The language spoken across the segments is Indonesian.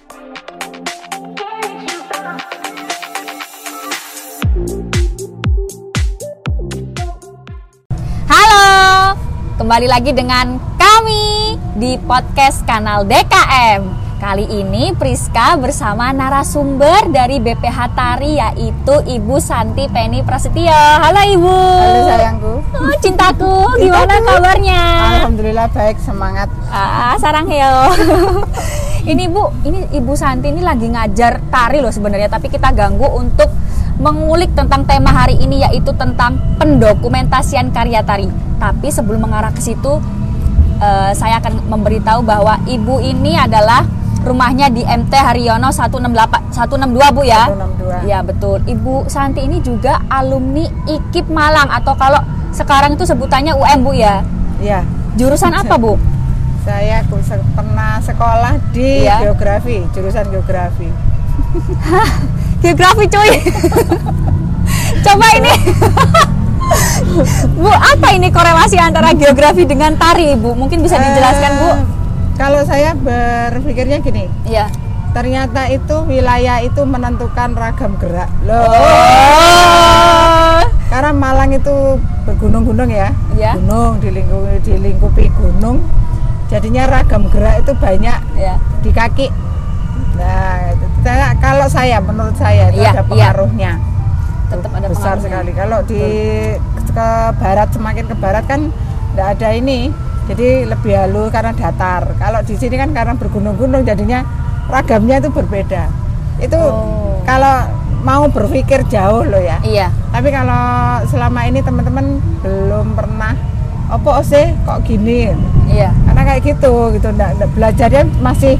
Halo, kembali lagi dengan kami di podcast kanal DKM. Kali ini Priska bersama narasumber dari BPH Tari yaitu Ibu Santi Penny Prasetyo. Halo Ibu. Halo sayangku. Oh, cintaku, gimana kabarnya? Alhamdulillah baik, semangat. Ah, sarang heo. ini Bu, ini Ibu Santi ini lagi ngajar tari loh sebenarnya, tapi kita ganggu untuk mengulik tentang tema hari ini yaitu tentang pendokumentasian karya tari. Tapi sebelum mengarah ke situ, eh, saya akan memberitahu bahwa Ibu ini adalah rumahnya di MT Haryono 168 162 Bu ya. 162. Ya betul. Ibu Santi ini juga alumni IKIP Malang atau kalau sekarang itu sebutannya UM Bu ya. Iya, Jurusan apa Bu? Saya pernah sekolah di Iya. geografi, jurusan geografi. Geografi cuy. Coba ini. Bu, apa ini korelasi antara geografi dengan tari, Bu? Mungkin bisa dijelaskan, Bu? Eh, Kalau saya berpikirnya gini, Iya. ternyata itu wilayah itu menentukan ragam gerak. Loh, Oh. karena Malang itu bergunung-gunung ya, Iya. gunung dilingkupi, dilingkupi gunung, jadinya ragam gerak itu banyak Ya. di kaki. Nah, itu- kalau saya menurut saya itu Iya, ada iya. pengaruhnya. Tetap ada besar pengaruhnya. sekali. Kalau di ke barat semakin ke barat kan tidak ada ini, jadi lebih halus karena datar. Kalau di sini kan karena bergunung-gunung jadinya ragamnya itu berbeda. Itu Oh. kalau mau berpikir jauh loh ya. Iya. Tapi kalau selama ini teman-teman belum pernah opo sih kok gini Iya. karena kayak gitu gitu ndak, ndak- belajarnya masih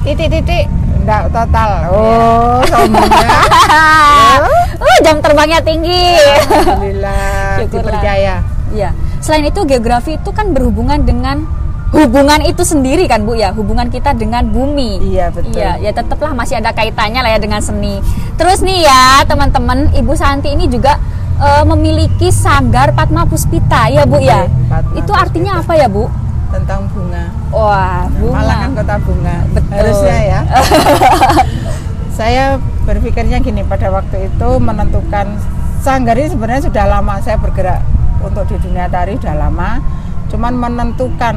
titik-titik ndak total oh sombongnya uh, jam terbangnya tinggi. alhamdulillah dipercaya Iya. Selain itu geografi itu kan berhubungan dengan hubungan itu sendiri kan Bu ya, hubungan kita dengan bumi. iya betul Iya, ya tetaplah masih ada kaitannya lah ya dengan seni. Terus nih ya teman-teman, Ibu Santi ini juga eh, memiliki sanggar Padma Puspita ya Bu ya. Itu artinya apa ya Bu? tentang bunga Wah, bunga. Malang kan kota bunga Betul. harusnya ya saya berpikirnya gini pada waktu itu menentukan sanggar ini sebenarnya sudah lama saya bergerak untuk di dunia tari sudah lama cuman menentukan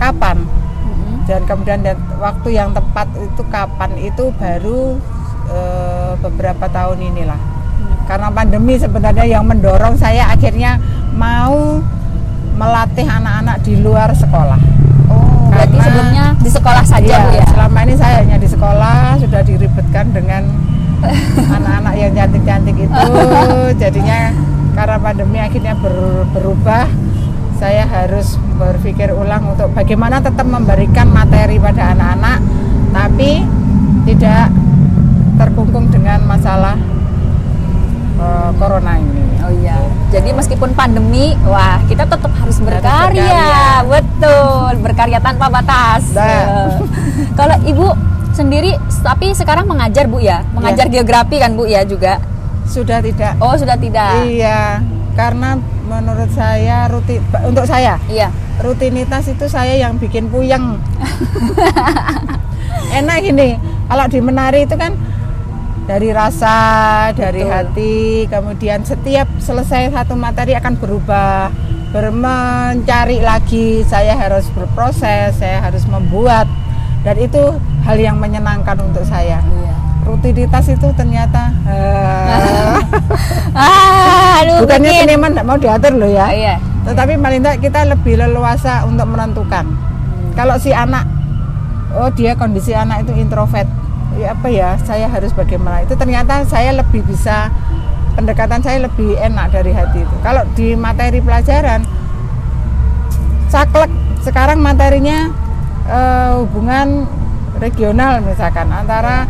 kapan Mm-mm. dan kemudian dan waktu yang tepat itu kapan itu baru eh, beberapa tahun inilah karena pandemi sebenarnya yang mendorong saya akhirnya mau melatih anak-anak di luar sekolah Oh, berarti Karena- sebelumnya di sekolah saja Iya, ya. selama ini saya hanya di sekolah sudah diribetkan dengan anak-anak yang cantik-cantik itu jadinya karena pandemi akhirnya ber- berubah saya harus berpikir ulang untuk bagaimana tetap memberikan materi pada anak-anak tapi tidak terkungkung dengan masalah eh, corona ini Oh iya. Jadi meskipun pandemi, wah kita tetap harus berkarya. berkarya. Betul, berkarya tanpa batas. Nah. Eh, Kalau Ibu sendiri tapi sekarang mengajar Bu ya? Mengajar geografi kan Bu ya juga? sudah tidak Oh, sudah tidak. iya karena menurut saya rutin untuk saya Iya. rutinitas itu saya yang bikin puyeng enak gini kalau di menari itu kan dari rasa dari Betul. hati kemudian setiap selesai satu materi akan berubah bermencari lagi saya harus berproses saya harus membuat dan itu hal yang menyenangkan untuk saya Iya. rutinitas itu ternyata eh, Ah, aduh, bukannya bikin. seniman tidak mau diatur loh ya iya. tetapi paling tidak kita lebih leluasa untuk menentukan kalau si anak oh dia kondisi anak itu introvert ya apa ya saya harus bagaimana itu ternyata saya lebih bisa pendekatan saya lebih enak dari hati itu kalau di materi pelajaran saklek sekarang materinya eh, hubungan regional misalkan antara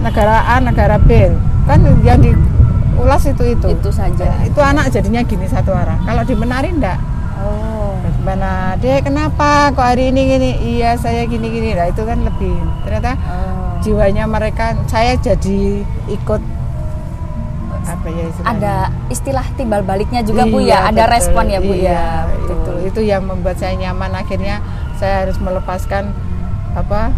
negara A negara B kan yang diulas itu itu Itu saja. itu anak jadinya gini satu arah kalau di menari enggak Oh. Gimana? Dek, kenapa kok hari ini gini? Iya, saya gini-gini. Nah, itu kan lebih ternyata Oh. Jiwanya mereka saya jadi ikut apa ya istilahnya? Ada istilah timbal baliknya juga Bu Iya, ya, ada betul. respon ya Bu Iya, ya. Betul. Itu itu yang membuat saya nyaman akhirnya saya harus melepaskan apa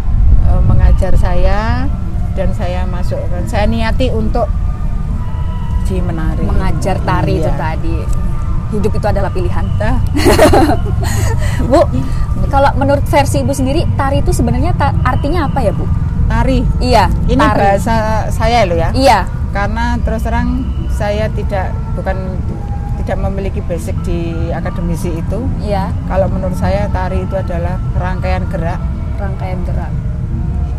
eh, mengajar saya dan saya masukkan saya niati untuk di menari mengajar tari itu Iya. tadi hidup itu adalah pilihan Dah. bu kalau menurut versi ibu sendiri tari itu sebenarnya ta- artinya apa ya bu tari. Iya ini tari. bahasa saya loh ya. Iya. Karena terus terang saya tidak bukan tidak memiliki basic di akademisi itu. Iya. Kalau menurut saya tari itu adalah rangkaian gerak. Rangkaian gerak.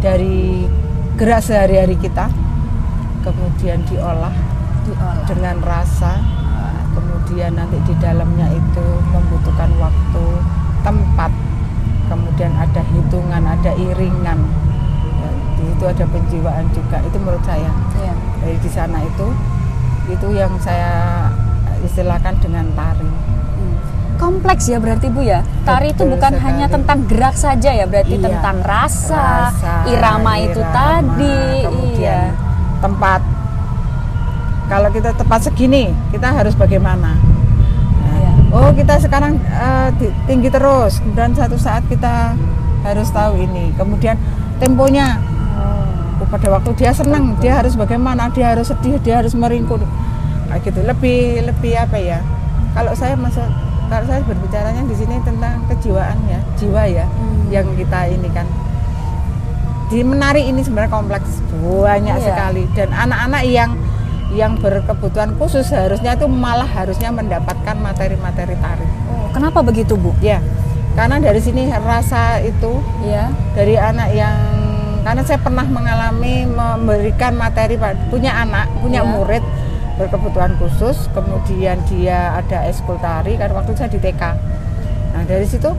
Dari gerak sehari-hari kita kemudian diolah diolah. dengan rasa kemudian nanti di dalamnya itu membutuhkan waktu tempat kemudian ada hitungan ada iringan di situ ada penjiwaan juga. Itu menurut saya. Iya. Dari di sana itu itu yang saya istilahkan dengan tari. Hmm. kompleks ya berarti bu ya? Tari itu bukan sekali. hanya tentang gerak saja ya? Berarti Iya. tentang rasa, Rasa, irama itu irama, tadi kemudian iya. tempat. Kalau kita tepat segini kita harus bagaimana? Nah, Iya. oh kita sekarang di- tinggi terus kemudian satu saat kita harus tahu ini. Kemudian temponya oh, pada waktu dia senang dia harus bagaimana dia harus sedih dia harus meringkuk. Kayak gitu lebih lebih apa ya? Kalau saya masuk kalau saya berbicaranya di sini tentang kejiwaan ya jiwa ya Hmm. yang kita ini kan. Di menari ini sebenarnya kompleks banyak Iya. sekali. Dan anak-anak yang yang berkebutuhan khusus harusnya itu malah harusnya mendapatkan materi-materi tari. Oh, kenapa begitu bu? Ya karena dari sini rasa itu iya. dari anak yang karena saya pernah mengalami memberikan materi punya anak punya Iya. murid berkebutuhan khusus kemudian dia ada eskul tari kan waktu saya di TK nah dari situ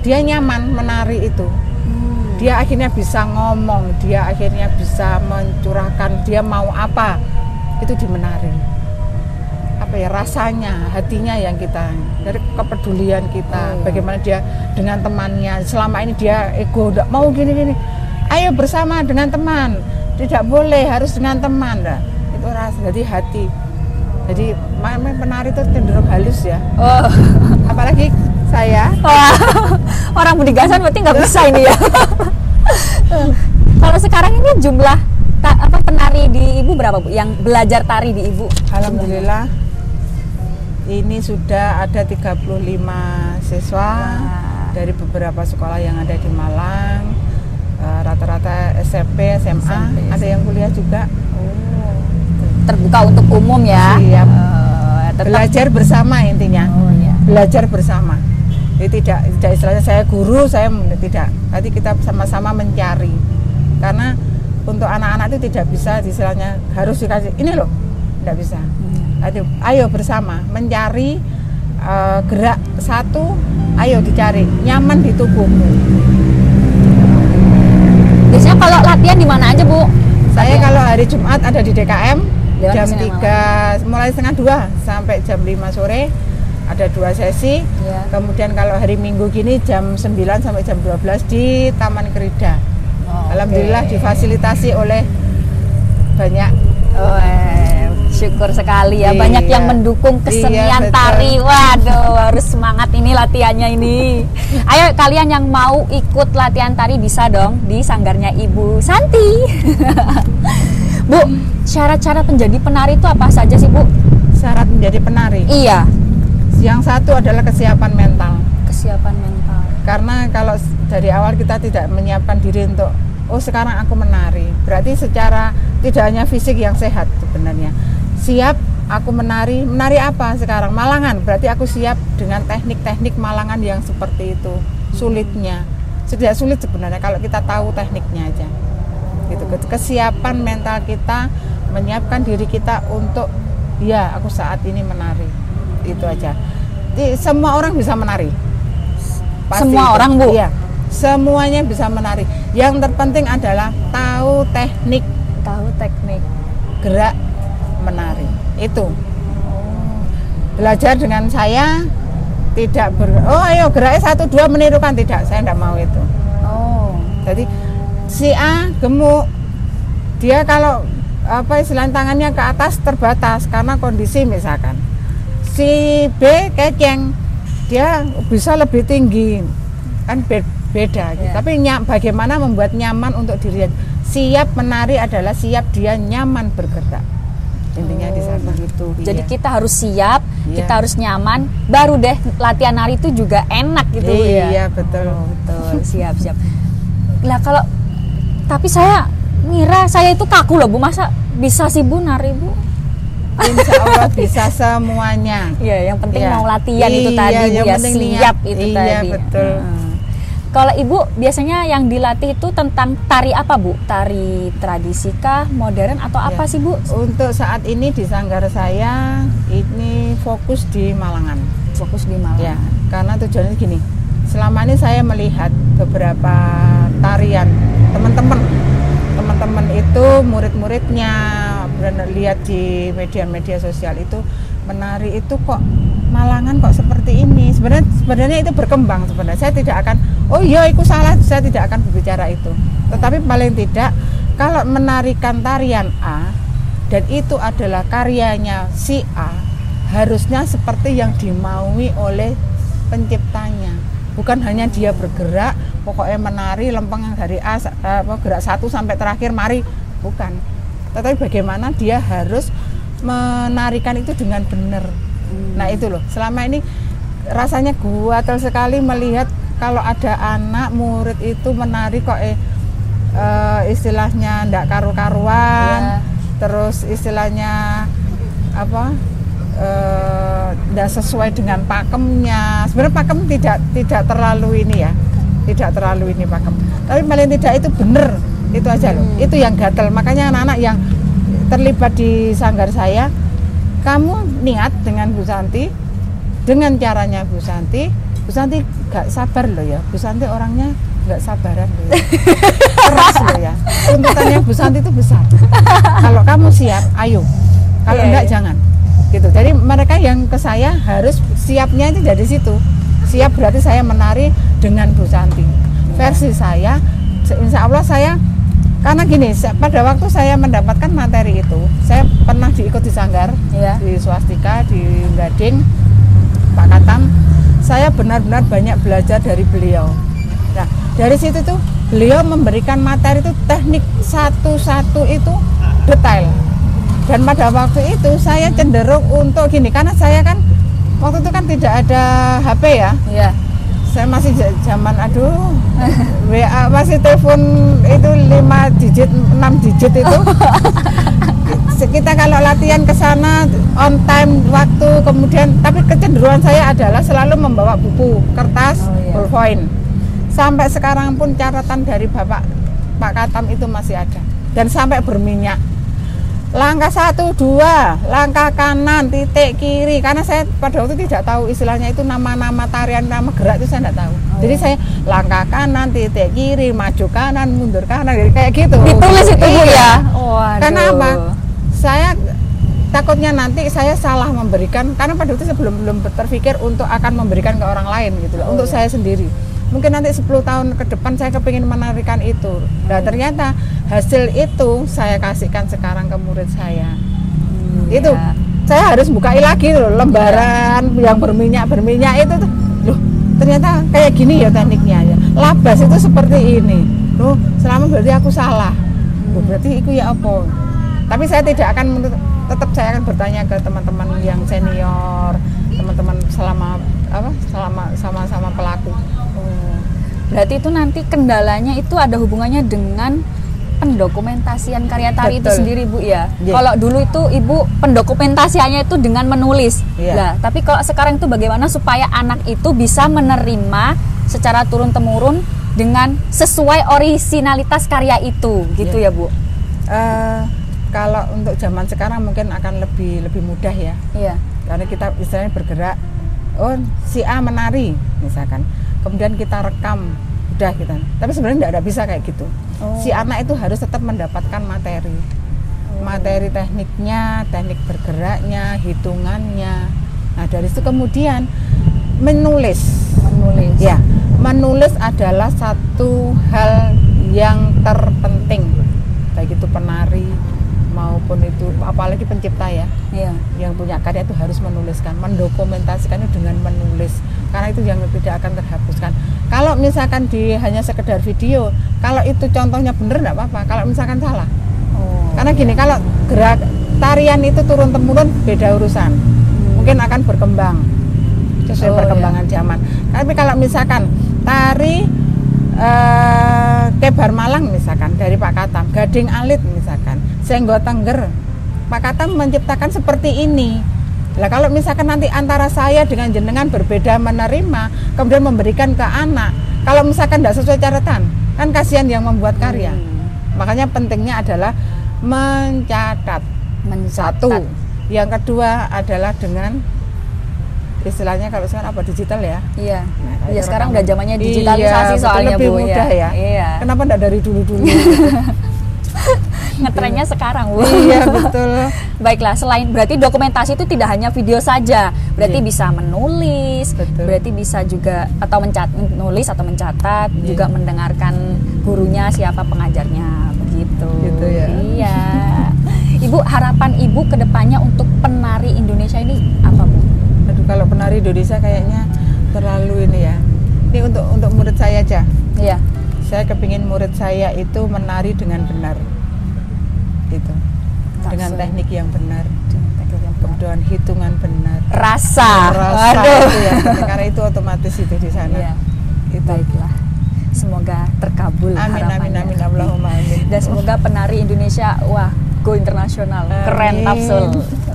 dia nyaman menari itu Hmm. dia akhirnya bisa ngomong dia akhirnya bisa mencurahkan dia mau apa itu di menari apa ya rasanya hatinya yang kita dari kepedulian kita Oh, iya. bagaimana dia dengan temannya selama ini dia ego tidak mau gini gini ayo bersama dengan teman tidak boleh harus dengan teman Nah, itu rasa jadi hati jadi memang penari itu cenderung halus ya oh apalagi saya Wah, orang budigasan berarti nggak bisa ini ya. Kalau sekarang ini jumlah ta- apa penari di ibu berapa bu? Yang belajar tari di ibu? Alhamdulillah ini sudah ada 35 siswa Wah. dari beberapa sekolah yang ada di Malang Eh, rata-rata SMP, SMA, SMP, ada yang kuliah juga. Oh, terbuka untuk umum ya. Siap. Tetap- belajar bersama intinya. Oh ya. belajar bersama. Jadi tidak tidak istilahnya saya guru saya tidak. Nanti kita sama-sama mencari. Karena untuk anak-anak itu tidak bisa istilahnya harus dikasih ini loh. Tidak bisa. Ayo, ayo bersama. Mencari eh, gerak satu ayo dicari. Nyaman di tubuhmu kalau latihan di mana aja bu? saya kalau hari Jumat ada di DKM Lewat jam 3 mulai setengah dua sampai jam 5 sore ada dua sesi Ya. kemudian kalau hari Minggu gini jam 9 sampai jam 12 di Taman Kerida Oh, Alhamdulillah oke. difasilitasi oleh banyak Oh, eh, syukur sekali ya banyak Iya. yang mendukung kesenian Iya, betul. tari. Waduh, harus semangat ini latihannya ini. Ayo kalian yang mau ikut latihan tari bisa dong di sanggarnya Ibu Santi. Bu, syarat-syarat menjadi penari itu apa saja sih, Bu? syarat menjadi penari Iya, yang satu adalah kesiapan mental kesiapan mental. karena kalau dari awal kita tidak menyiapkan diri untuk oh sekarang aku menari berarti secara tidak hanya fisik yang sehat sebenarnya siap aku menari. Menari apa sekarang? Malangan. Berarti aku siap dengan teknik-teknik malangan yang seperti itu. Sulitnya. Tidak sulit sebenarnya kalau kita tahu tekniknya aja. Gitu. Ke- kesiapan mental kita menyiapkan diri kita untuk ya aku saat ini menari. Itu aja. Di- semua orang bisa menari. Semua itu. orang, Bu? Iya, semuanya bisa menari. Yang terpenting adalah tahu teknik. Tahu teknik. gerak menari. Itu. Belajar dengan saya tidak ber oh ayo geraknya satu dua menirukan tidak saya tidak mau itu Oh. jadi si A gemuk dia kalau apa istilahnya tangannya ke atas terbatas karena kondisi misalkan si B keceng dia bisa lebih tinggi kan be- beda gitu. Ya. tapi ny- bagaimana membuat nyaman untuk diri siap menari adalah siap dia nyaman bergerak intinya di sana begitu. Iya. Jadi kita harus siap, Iya. kita harus nyaman, baru deh latihan nari itu juga enak gitu Bu, ya. iya betul Oh, betul, siap siap. Lah kalau tapi saya ngira saya itu kaku loh Bu, masa bisa sih Bu nari Bu? insya Allah bisa semuanya Iya, yang penting Iya. mau latihan itu Iya, tadi Bu yang ya, siap niat. itu Iya, tadi. betul. Heeh. Kalau Ibu biasanya yang dilatih itu tentang tari apa Bu? Tari tradisi kah, modern atau apa Iya. sih Bu? untuk saat ini di sanggar saya ini fokus di Malangan Fokus di Malang. Ya, karena tujuannya gini. Selama ini saya melihat beberapa tarian teman-teman, teman-teman itu murid-muridnya lihat di media-media sosial itu menari itu kok Malangan kok seperti ini. Sebenarnya sebenarnya itu berkembang sebenarnya. Saya tidak akan oh iya itu salah, saya tidak akan berbicara itu. Tetapi paling tidak kalau menarikan tarian A dan itu adalah karyanya si A, harusnya seperti yang dimaui oleh penciptanya bukan hanya dia bergerak pokoknya menari lempeng dari A apa, gerak satu sampai terakhir mari bukan tetapi bagaimana dia harus menarikan itu dengan benar nah itu loh. Selama ini rasanya guatel sekali melihat kalau ada anak murid itu menari kok eh, eh, istilahnya ndak karu-karuan Iya. terus istilahnya apa eh, ndak sesuai dengan pakemnya. Sebenarnya pakem tidak tidak terlalu ini ya tidak terlalu ini pakem. Tapi paling tidak itu bener itu aja loh. Hmm. itu yang gatel. Makanya anak-anak yang terlibat di sanggar saya kamu niat dengan Bu Santi dengan caranya Bu Santi Bu Santi gak sabar loh ya. Bu Santi orangnya nggak sabaran loh ya. Keras loh ya. Tuntutannya Bu Santi itu besar. Kalau kamu siap ayo. Kalau Iya, enggak iya. jangan. Gitu. Jadi mereka yang ke saya harus siapnya itu dari situ. Siap berarti saya menari dengan Bu Santi. Versi saya insya Allah saya karena gini pada waktu saya mendapatkan materi itu saya pernah diikut di sanggar Iya. di swastika di Gading Pak Katam saya benar-benar banyak belajar dari beliau nah dari situ tuh beliau memberikan materi itu teknik satu-satu itu detail dan pada waktu itu saya cenderung untuk gini karena saya kan waktu itu kan tidak ada HP ya Iya. Saya masih zaman aduh. WA masih telepon itu 5 digit 6 digit itu. Kita kalau latihan ke sana on time waktu kemudian tapi kecenderungan saya adalah selalu membawa buku kertas Oh, iya. ballpoint. Sampai sekarang pun catatan dari bapak Pak Katam itu masih ada. Dan sampai berminyak langkah satu dua. Langkah kanan titik kiri. Karena saya pada waktu itu tidak tahu istilahnya itu nama-nama tarian nama gerak itu saya tidak tahu. Oh, jadi saya langkah kanan titik kiri maju kanan mundur kanan. Jadi kayak gitu. Ditulis itu Bu Iya. ya. Karena apa? Saya takutnya nanti saya salah memberikan karena pada waktu itu saya belum belum terpikir untuk akan memberikan ke orang lain gitu loh Oh, untuk iya. saya sendiri mungkin nanti 10 tahun ke depan saya kepingin menarikan itu. Hmm. dan ternyata hasil itu saya kasihkan sekarang ke murid saya. Hmm, itu ya. saya harus bukai lagi loh lembaran yang berminyak berminyak itu tuh. Loh ternyata kayak gini ya tekniknya ya. Labas itu seperti ini. Loh selama berarti aku salah. Loh berarti itu ya apa? Tapi saya tidak akan tetap saya akan bertanya ke teman-teman yang senior teman-teman selama apa selama sama-sama pelaku. Berarti itu nanti kendalanya itu ada hubungannya dengan pendokumentasian karya tari itu Betul. sendiri Bu ya. Iya. Kalau dulu itu Ibu pendokumentasiannya itu dengan menulis. Iya. Lah, tapi kalau sekarang itu bagaimana supaya anak itu bisa menerima secara turun temurun dengan sesuai orisinalitas karya itu gitu Iya. ya Bu. Eh, kalau untuk zaman sekarang mungkin akan lebih lebih mudah ya Iya. karena kita istilahnya bergerak oh si A menari misalkan kemudian kita rekam udah kita tapi sebenarnya tidak ada bisa kayak gitu. Oh. si anak itu harus tetap mendapatkan materi. Materi tekniknya teknik bergeraknya hitungannya. Nah dari itu kemudian menulis. Menulis. ya menulis adalah satu hal yang terpenting. Baik itu penari maupun itu apalagi pencipta ya. Iya. yang punya karya itu harus menuliskan, mendokumentasikannya dengan menulis itu yang tidak akan terhapuskan. Kalau misalkan di hanya sekedar video, kalau itu contohnya bener enggak apa-apa. Kalau misalkan salah, Oh. karena gini kalau gerak tarian itu turun temurun beda urusan, mungkin akan berkembang sesuai Oh, perkembangan zaman. Tapi kalau misalkan tari eh, Kebar Malang misalkan dari Pak Katam, Gading Alit misalkan, Senggo Tengger, Pak Katam menciptakan seperti ini. Lah kalau misalkan nanti antara saya dengan jenengan berbeda menerima, kemudian memberikan ke anak, kalau misalkan tidak sesuai catatan, kan kasihan yang membuat karya. Hmm. Makanya pentingnya adalah mencatat Mencatat. satu. Yang kedua adalah dengan istilahnya kalau sekarang apa digital ya. Iya. Nah, Iya sekarang udah zamannya Iya, digitalisasi betul, soalnya lebih Bu mudah ya. Iya. Kenapa enggak dari dulu-dulu? Ngetrennya sekarang Bu. iya betul. Baiklah, selain berarti dokumentasi itu tidak hanya video saja, berarti Iya. bisa menulis, Betul. berarti bisa juga atau mencat menulis atau mencatat, Iya. juga mendengarkan gurunya siapa pengajarnya begitu. Gitu ya. Iya. Ibu harapan Ibu ke depannya untuk penari Indonesia ini apa Bu? Aduh kalau penari Indonesia kayaknya terlalu ini ya. Ini untuk untuk murid saya aja. Iya. Saya kepingin murid saya itu menari dengan benar. Itu. Dengan Langsung. teknik yang benar, kemudian hitungan benar. Rasa. Rasa Aduh. itu penting karena itu otomatis itu di sana. Iya. Itu. Baiklah. Semoga terkabul Amin amin harapannya. amin Allahumma amin. dan semoga penari Indonesia wah go internasional keren Amin. Tapsul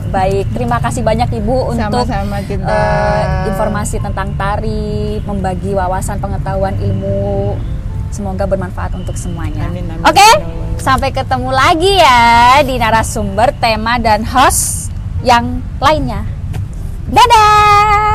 baik terima kasih banyak ibu untuk Sama-sama cinta. eh, informasi tentang tari membagi wawasan pengetahuan ilmu semoga bermanfaat untuk semuanya Amin, amin. oke sampai ketemu lagi ya di narasumber tema dan host yang lainnya. Dadah